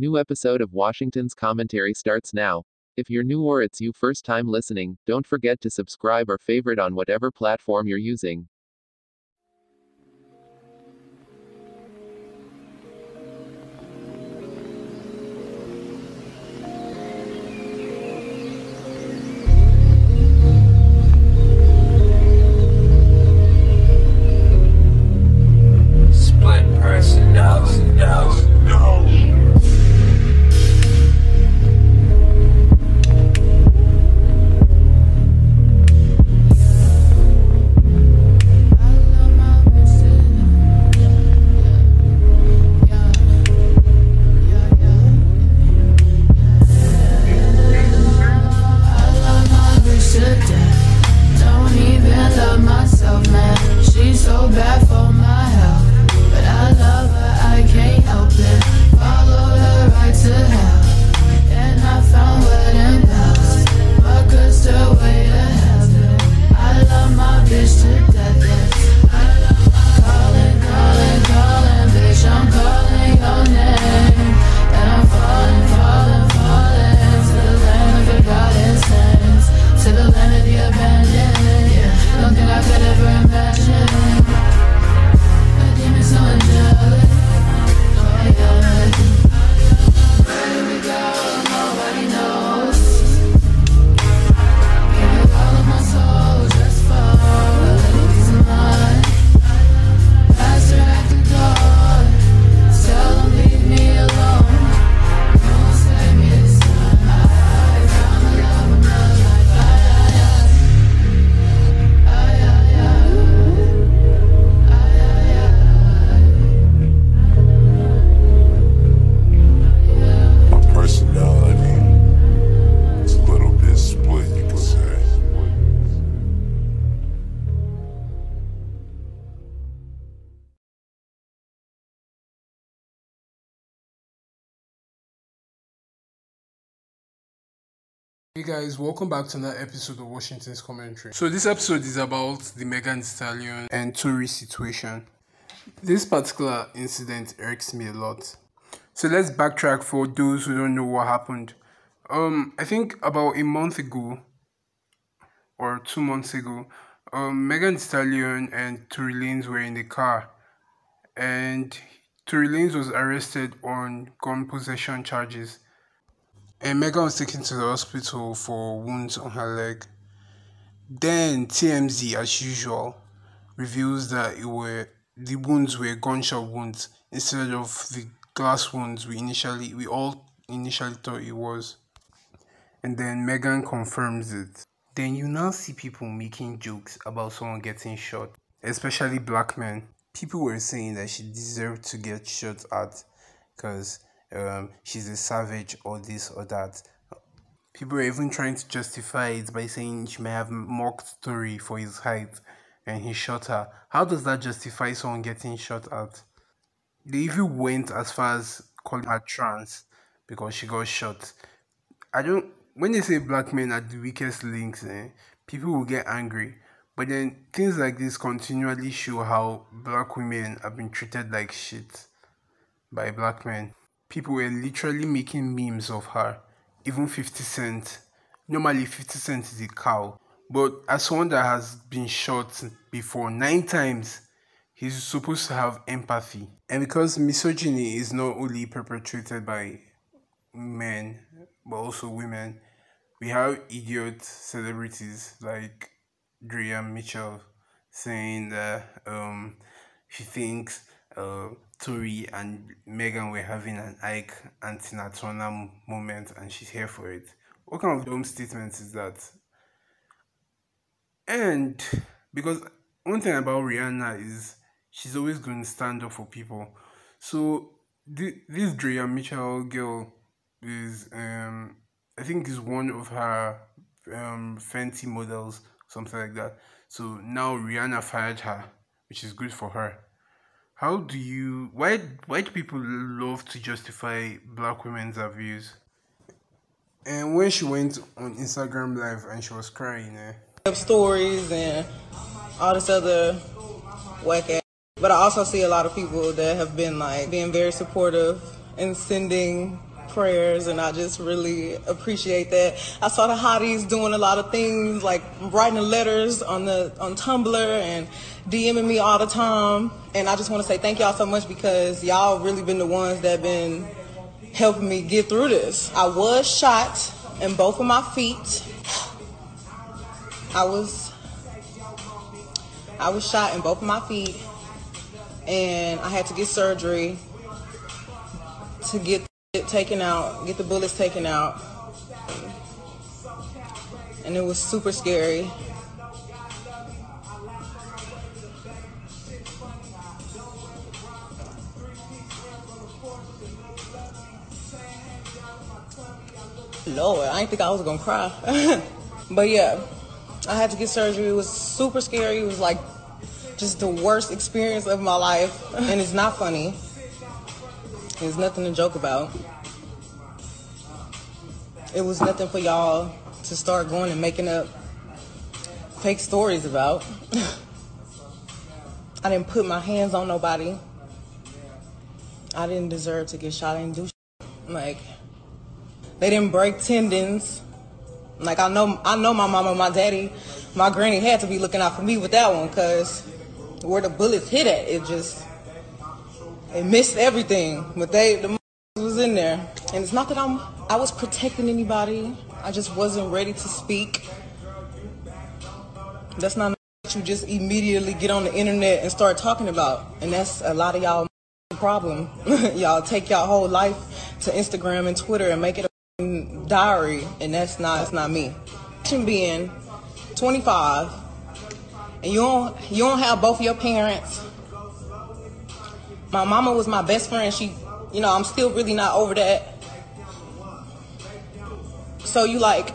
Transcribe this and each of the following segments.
New episode of Washington's Commentary starts now. If you're new or it's you first time listening, don't forget to subscribe or favorite on whatever platform you're using. Split bitch Hey guys, welcome back to another episode of Washington's Commentary. So this episode is about the Megan Stallion and Tory situation. This particular incident irks me a lot. So let's backtrack for those who don't know what happened. Um, I think about a month ago or two months ago, um, Megan Stallion and Tory Lanez were in the car, and Tory Lanez was arrested on gun possession charges. And Megan was taken to the hospital for wounds on her leg. Then TMZ, as usual, reveals that it were the wounds were gunshot wounds instead of the glass wounds we initially we all initially thought it was. And then Megan confirms it. Then you now see people making jokes about someone getting shot, especially black men. People were saying that she deserved to get shot at because um, she's a savage or this or that. People are even trying to justify it by saying she may have mocked Tory for his height and he shot her. How does that justify someone getting shot at? They even went as far as calling her trans because she got shot. I don't. When they say black men are the weakest links, eh, people will get angry. But then things like this continually show how black women have been treated like shit by black men. People were literally making memes of her. Even 50 Cent. Normally, 50 Cent is a cow. But as someone that has been shot before nine times, he's supposed to have empathy. And because misogyny is not only perpetrated by men, but also women, we have idiot celebrities like Draya Michele saying that um, she thinks uh, Tory and Megan were having an Ike and Tina Turner moment and she's here for it. What kind of dumb statement is that? And because one thing about Rihanna is she's always going to stand up for people. So thi- this Draya Michele girl is um I think is one of her um Fenty models, something like that. So now Rihanna fired her, which is good for her. How do you why why do people love to justify black women's abuse? And when she went on Instagram live and she was crying, eh? of stories and all this other whack ass. But I also see a lot of people that have been like being very supportive and sending prayers, and I just really appreciate that. I saw the hotties doing a lot of things, like writing letters on the on Tumblr and DMing me all the time. And I just want to say thank y'all so much because y'all really been the ones that been helping me get through this. I was shot in both of my feet. I was I was shot in both of my feet and I had to get surgery to get taken out, get the bullets taken out. And it was super scary. Lord, I didn't think I was gonna cry. but yeah, I had to get surgery. It was super scary. It was like just the worst experience of my life. And it's not funny. It's nothing to joke about. It was nothing for y'all to start going and making up fake stories about. I didn't put my hands on nobody. I didn't deserve to get shot. I didn't do shit. like they didn't break tendons. Like I know, I know my mama, my daddy, my granny had to be looking out for me with that one, cause where the bullets hit at, it just it missed everything. But they the was in there, and it's not that I'm I was protecting anybody. I just wasn't ready to speak. That's not what you just immediately get on the internet and start talking about, and that's a lot of y'all problem. y'all take y'all whole life to Instagram and Twitter and make it a diary, and that's not that's not me. Being 25, and you don't you don't have both your parents. My mama was my best friend. She, you know, I'm still really not over that. So you like,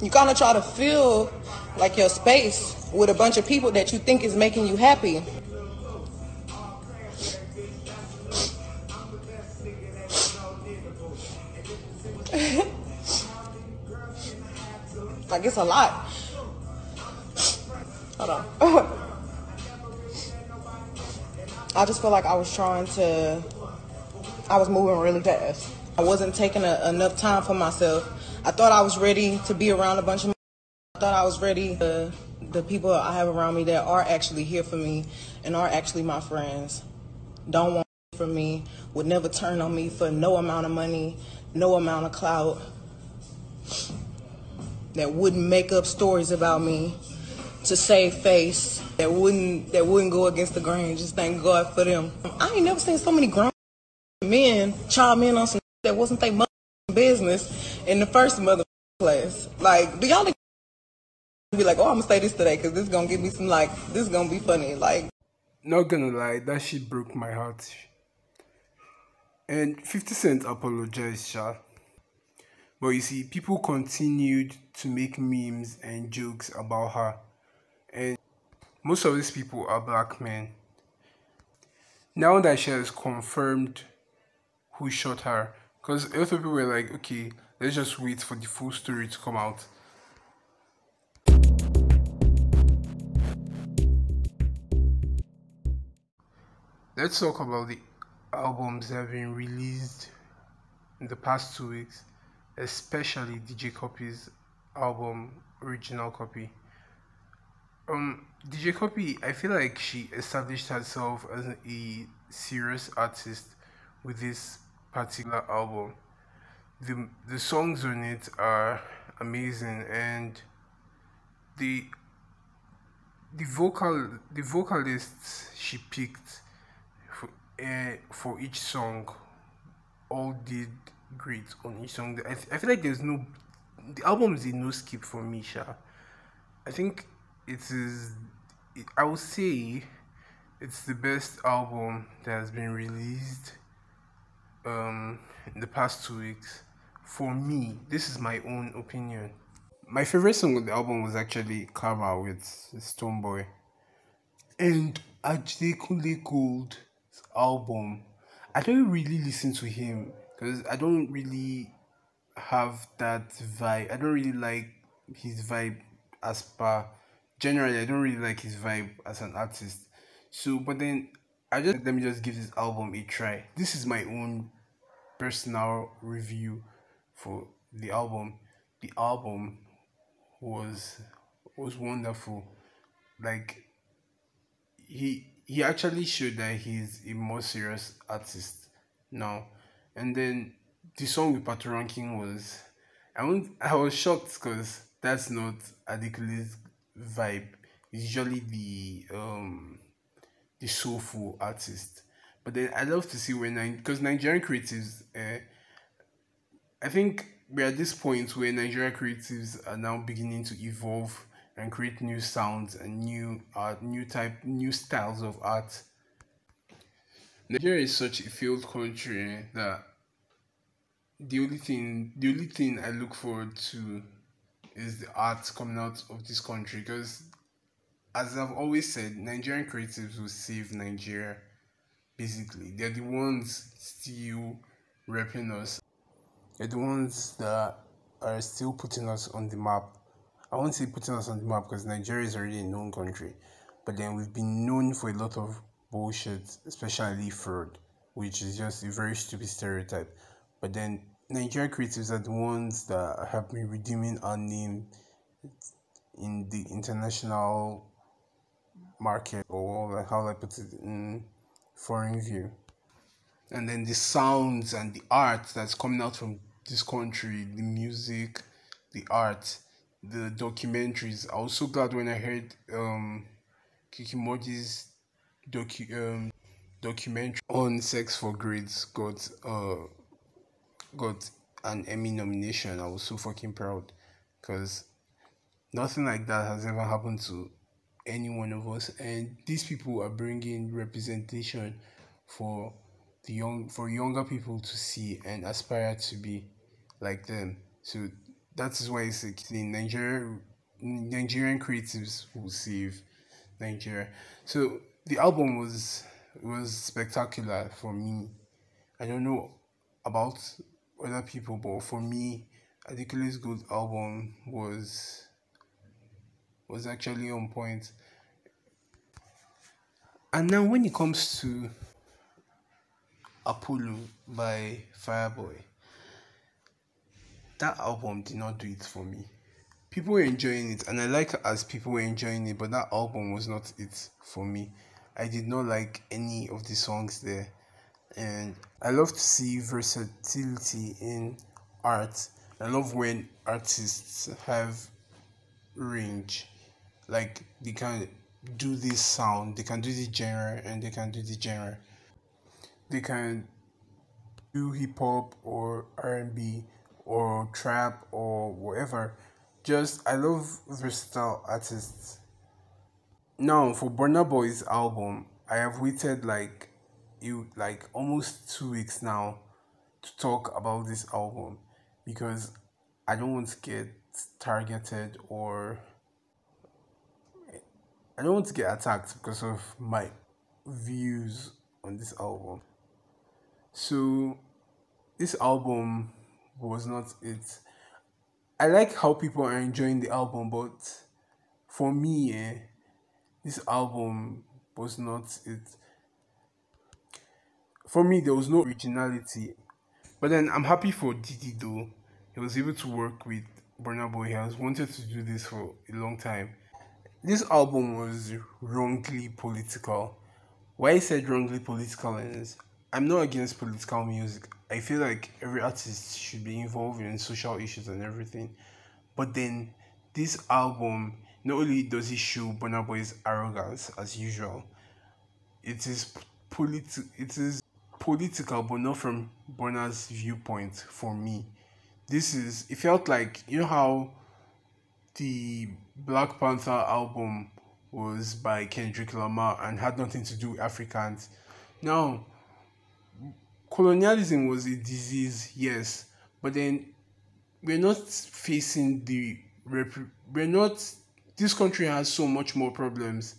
you kind of try to fill like your space with a bunch of people that you think is making you happy. like it's a lot. Hold on. I just feel like I was trying to, I was moving really fast. I wasn't taking a, enough time for myself. I thought I was ready to be around a bunch of. I thought I was ready. The, the people I have around me that are actually here for me and are actually my friends don't want for me, would never turn on me for no amount of money, no amount of clout, that wouldn't make up stories about me to save face, that wouldn't that wouldn't go against the grain. Just thank God for them. I ain't never seen so many grown men chime in on some that wasn't their mother business in the first mother place. Like, do y'all be like, oh, I'm gonna say this today because this is gonna give me some like, this is gonna be funny. Like, not gonna lie, that shit broke my heart. And 50 Cent apologized, Sha. But you see, people continued to make memes and jokes about her. And most of these people are black men. Now that she has confirmed who shot her, because a lot of people were like, okay, let's just wait for the full story to come out. Let's talk about the albums that have been released in the past two weeks, especially DJ Cuppy's album, Original Copy. Um, DJ Cuppy, I feel like she established herself as a serious artist with this particular album. The the songs on it are amazing and the the vocal the vocalists she picked for uh, for each song all did great on each song. I, I feel like there's no the album is a no skip for Misha. I think it is i would say it's the best album that has been released um in the past two weeks. For me this is my own opinion. My favorite song on the album was actually karma with stonebwoy and Adekunle Gold's album i don't really listen to him because i don't really have that vibe. I don't really like his vibe as per generally I don't really like his vibe as an artist. So, but then I just let me just give this album a try. This is my own personal review for the album. The album was was wonderful. Like he he actually showed that he's a more serious artist now. And then the song with Patoranking was I I was shocked because that's not Adekunle's vibe. It's usually the um the soulful artist. But then I love to see when because Nigerian creatives, uh, I think we're at this point where Nigerian creatives are now beginning to evolve and create new sounds and new art, new type, new styles of art. Nigeria is such a failed country that the only thing, the only thing I look forward to is the art coming out of this country because, as I've always said, Nigerian creatives will save Nigeria. Basically, they're the ones still repping us. They're the ones that are still putting us on the map I won't say putting us on the map because Nigeria is already a known country, but then we've been known for a lot of bullshit, especially fraud, which is just a very stupid stereotype. But then Nigerian creatives are the ones that have been redeeming our name in the international market, or how I put it in foreign view. And then the sounds and the art that's coming out from this country, the music, the art the documentaries. I was so glad when I heard um Kiki Mordi's docu um documentary on sex for grades got uh got an Emmy nomination. I was so fucking proud because nothing like that has ever happened to any one of us and these people are bringing representation for the young for younger people to see and aspire to be like them so that is why it's like the Nigeria Nigerian creatives will save Nigeria. So the album was was spectacular for me. I don't know about other people, but for me, Adekunle's Gold album was was actually on point. And now when it comes to Apollo by Fireboy, that album did not do it for me. People were enjoying it, and I like as people were enjoying it, but that album was not it for me. I did not like any of the songs there, and I love to see versatility in art. I love when artists have range, like they can do this sound, they can do the genre, and they can do the genre. They can do hip hop or R and B or trap or whatever. Just I love versatile artists. Now for Burna Boy's album, I have waited like you like almost two weeks now to talk about this album because I don't want to get targeted or I don't want to get attacked because of my views on this album. So this album was not it. I like how people are enjoying the album, but for me, eh, this album was not it. For me, there was no originality. But then I'm happy for Diddy though. He was able to work with Burna Boy. He has wanted to do this for a long time. This album was wrongly political. Why I said wrongly political is I'm not against political music. I feel like every artist should be involved in social issues and everything. But then this album not only does it show Burna Boy's arrogance as usual, it is politi- it is political but not from Burna's viewpoint for me. This is it felt like you know how the Black Panther album was by Kendrick Lamar and had nothing to do with Africans. Now colonialism was a disease, yes, but then we're not facing the rep- we're not this country has so much more problems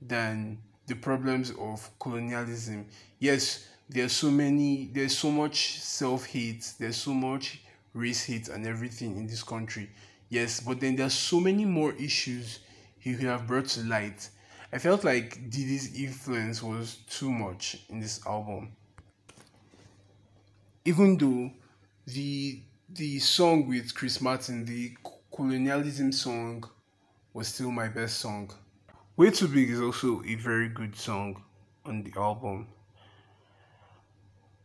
than the problems of colonialism. Yes, there's so many there's so much self-hate there's so much race hate and everything in this country. Yes but then there's so many more issues he could have brought to light. I felt like diddy's influence was too much in this album. Even though the the song with chris martin the colonialism song was still my best song. Way too big is also a very good song on the album.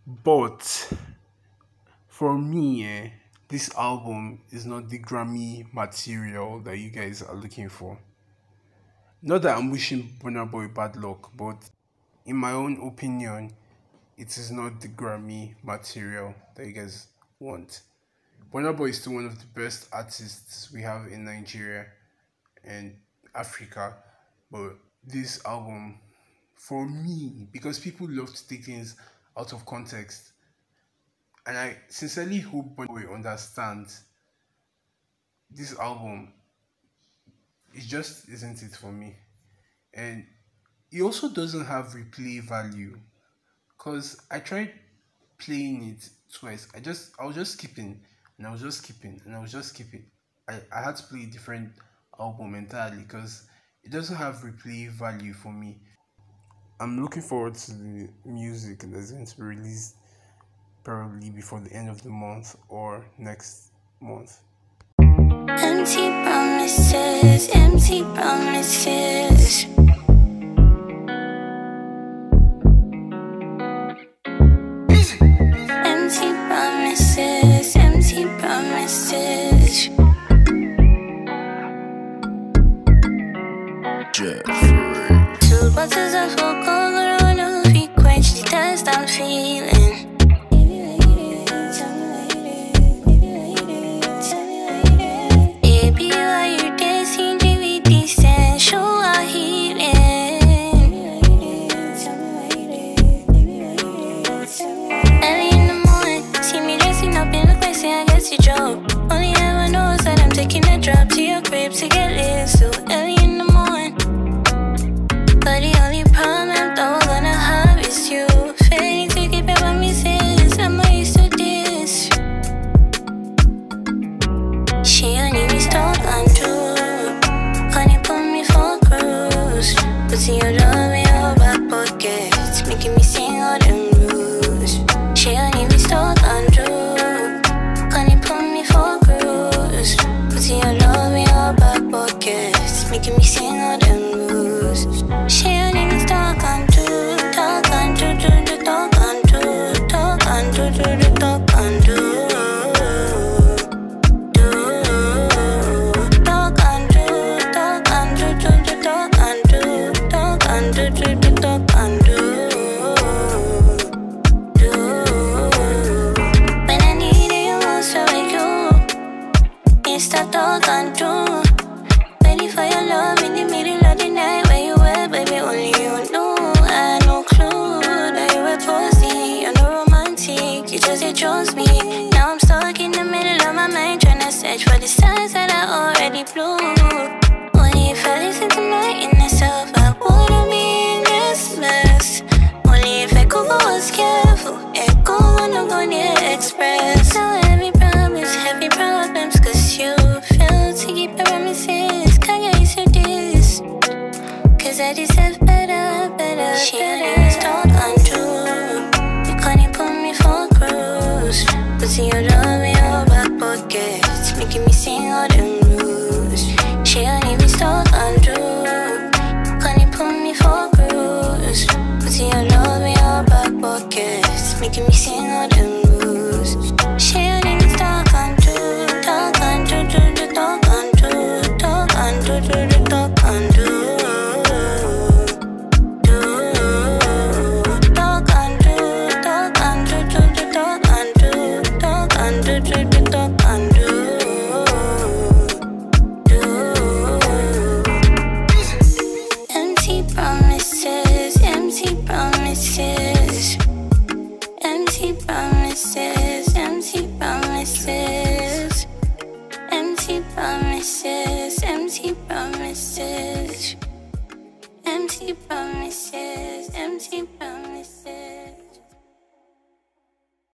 But for me, eh, this album is not the Grammy material that you guys are looking for. Not that I'm wishing Burna Boy bad luck, but in my own opinion, it is not the Grammy material that you guys want. Burna Boy is still one of the best artists we have in Nigeria and Africa, but this album, for me, because people love to take things out of context. And I sincerely hope Bonjour understands this album. It just isn't it for me. And it also doesn't have replay value because I tried playing it twice. I just I was just skipping and I was just skipping and I was just skipping. I, I had to play different album entirely because it doesn't have replay value for me. I'm looking forward to the music that's going to be released probably before the end of the month or next month. Empty promises, empty promises. Feel.